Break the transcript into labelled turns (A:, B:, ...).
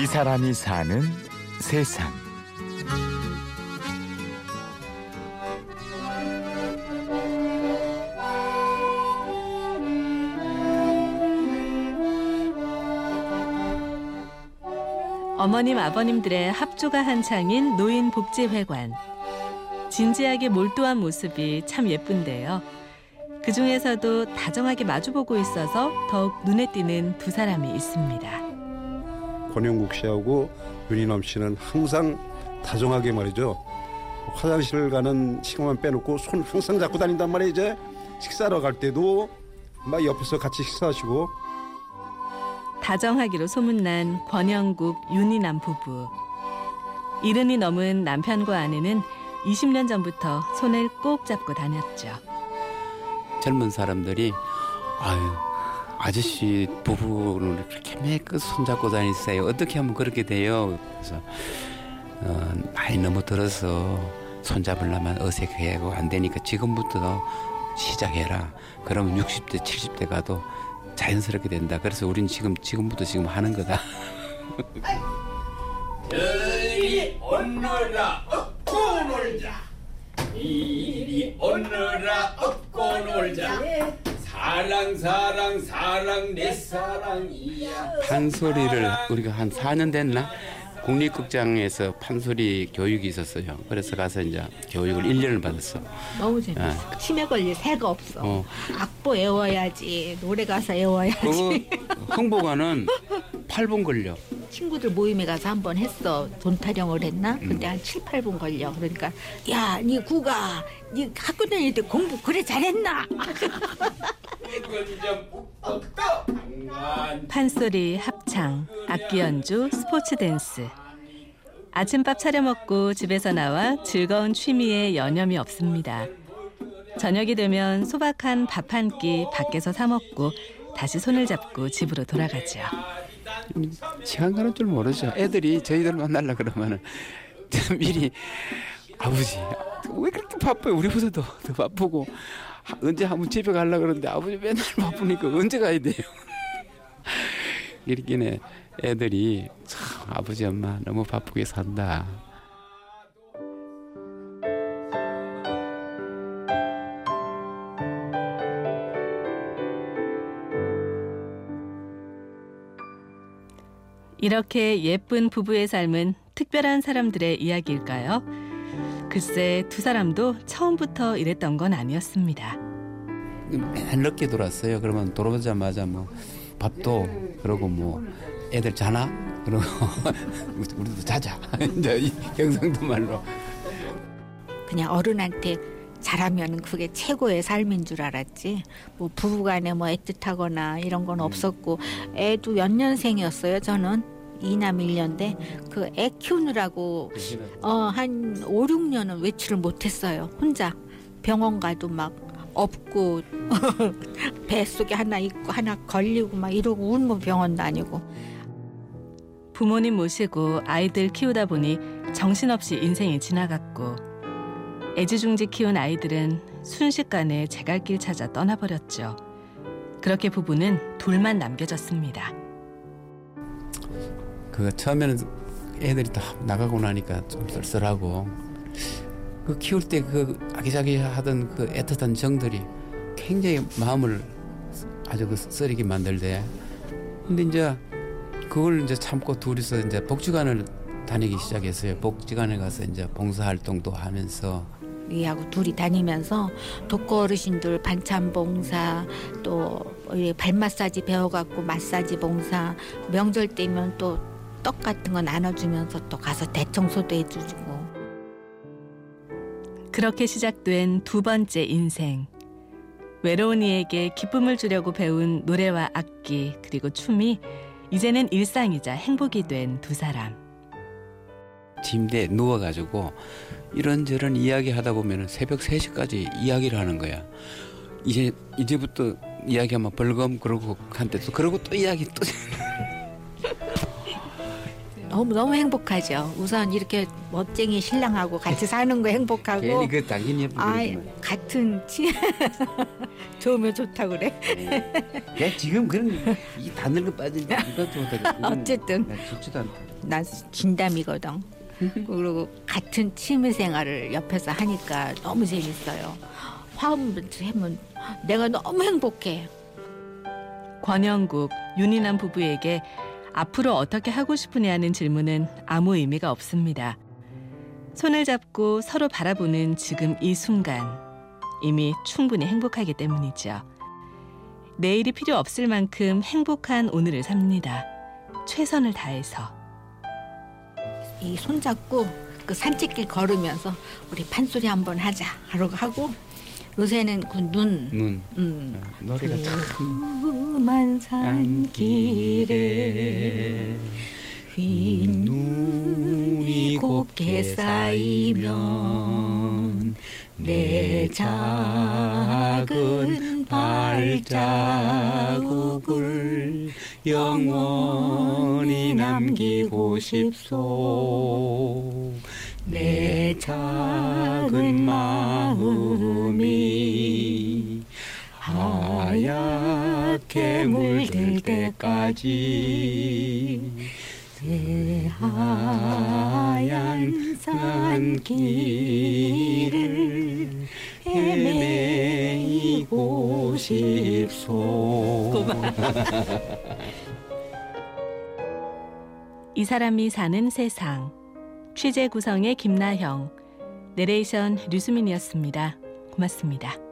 A: 이 사람이 사는 세상.
B: 어머님 아버님들의 합조가 한창인 노인복지회관. 진지하게 몰두한 모습이 참 예쁜데요. 그 중에서도 다정하게 마주보고 있어서 더욱 눈에 띄는 두 사람이 있습니다.
C: 권영국 씨하고 윤희남 씨는 항상 다정하게 말이죠. 화장실 가는 시간만 빼놓고 손 항상 잡고 다닌단 말이에요. 이제 식사하러 갈 때도 막 옆에서 같이 식사하시고
B: 다정하기로 소문난 권영국 윤희남 부부. 이른이 넘은 남편과 아내는 20년 전부터 손을 꼭 잡고 다녔죠.
D: 젊은 사람들이 아유 아저씨 부부를 그렇게 매끄 손잡고 다니세요. 어떻게 하면 그렇게 돼요? 그래서 어, 나이 너무 들어서 손잡으려면 어색해하고 안 되니까 지금부터 시작해라. 그러면 60대, 70대 가도 자연스럽게 된다. 그래서 우리는 지금 지금부터 지금 하는 거다.
E: 저리 오너라 업고 놀자 이리 오너라 업고 놀자 사랑 사랑 사랑 내 사랑이야
D: 판소리를 우리가 한 4년 됐나? 국립극장에서 판소리 교육이 있었어요. 그래서 가서 이제 교육을 1년을 받았어.
F: 너무 재밌어. 치매 걸릴 새가 없어.
D: 어.
F: 악보 외워야지, 노래 가사 외워야지.
D: 그 흥보가는 8분 걸려.
F: 친구들 모임에 가서 한 번 했어. 돈 타령을 했나?
D: 음.
F: 근데 한 7, 8분 걸려. 그러니까 야, 니 구가 니 학교 다닐 때 공부 그래 잘했나?
B: 판소리, 합창, 악기 연주, 스포츠 댄스. 아침밥 차려 먹고 집에서 나와 즐거운 취미에 여념이 없습니다. 저녁이 되면 소박한 밥 한 끼 밖에서 사 먹고 다시 손을 잡고 집으로 돌아가죠.
D: 시간 가는 줄 모르죠. 애들이 저희들 만나려 그러면은 미리 아버지 왜 그렇게 바빠요? 우리 보다 더, 더 바쁘고 하- 언제 한번 집에 가려 그러는데 아버지 맨날 바쁘니까 언제 가야 돼요? 이렇게 애들이 참 아버지 엄마 너무 바쁘게 산다.
B: 이렇게 예쁜 부부의 삶은 특별한 사람들의 이야기일까요? 글쎄 두 사람도 처음부터 이랬던 건 아니었습니다.
D: 맨 늦게 들어왔어요. 그러면 들어오자마자 뭐 밥도 그러고 뭐 애들 자나? 그러고 우리도 자자. 이제 이 경상도 말로.
F: 그냥 어른한테 잘하면 그게 최고의 삶인 줄 알았지. 뭐 부부간에 뭐 애틋하거나 이런 건 없었고 애도 연년생이었어요. 저는 이남 일년대 그 애 키우느라고 어 한 5, 6년은 외출을 못 했어요. 혼자 병원 가도 막 없고 뱃속에 하나 있고 하나 걸리고 막 이러고 울면 병원 다니고
B: 부모님 모시고 아이들 키우다 보니 정신없이 인생이 지나갔고 애지중지 키운 아이들은 순식간에 제갈길 찾아 떠나버렸죠. 그렇게 부부는 둘만 남겨졌습니다.
D: 그 처음에는 애들이 다 나가고 나니까 좀 쓸쓸하고 그 키울 때 그 아기자기 하던 그 애틋한 정들이 굉장히 마음을 아주 그 쓰리게 만들대. 근데 이제 그걸 이제 참고 둘이서 이제 복지관을 다니기 시작했어요. 복지관에 가서 이제 봉사활동도 하면서
F: 이하고 둘이 다니면서 독거 어르신들 반찬 봉사 또 발 마사지 배워갖고 마사지 봉사 명절 때면 또 떡 같은 거 나눠주면서 또 가서 대청소도 해주고
B: 그렇게 시작된 두 번째 인생. 외로운 이에게 기쁨을 주려고 배운 노래와 악기 그리고 춤이 이제는 일상이자 행복이 된 두 사람.
D: 침대에 누워가지고 이런저런 이야기 하다 보면 새벽 3시까지 이야기를 하는 거야. 이제 이제부터 이야기하면 벌금 그러고 한때 또 그러고 또 이야기 또
F: 너무 너무 행복하죠. 우선 이렇게 멋쟁이 신랑하고 같이 사는 거 행복하고
D: 괜히 그 당신이 예쁜
F: 아. 같은 치 좋으면 좋다 그래.
D: 야 지금 그런 이다 늙어 빠진 이거 좋다.
F: 어쨌든.
D: 좋지도 않다.
F: 난 진담이거든. 그리고 같은 취미 생활을 옆에서 하니까 너무 재밌어요. 화음 하면 내가 너무 행복해.
B: 권영국, 윤희남 부부에게 앞으로 어떻게 하고 싶으냐는 질문은 아무 의미가 없습니다. 손을 잡고 서로 바라보는 지금 이 순간 이미 충분히 행복하기 때문이죠. 내일이 필요 없을 만큼 행복한 오늘을 삽니다. 최선을 다해서.
F: 이 손잡고 그 산책길 걸으면서 우리 판소리 한번 하자 하고 요새는 그 눈
D: 눈
F: 음.
D: 노래가 참.
F: 그만 산길에 흰 눈이 곱게 쌓이면 내 작은 발자국을 영원히 남기고 싶소. 내 작은 마음이 하얗게 물들 때까지 새하얀 산길을 헤매이고 싶소
B: 이 사람이 사는 세상. 취재 구성의 김나형, 내레이션 류수민이었습니다. 고맙습니다.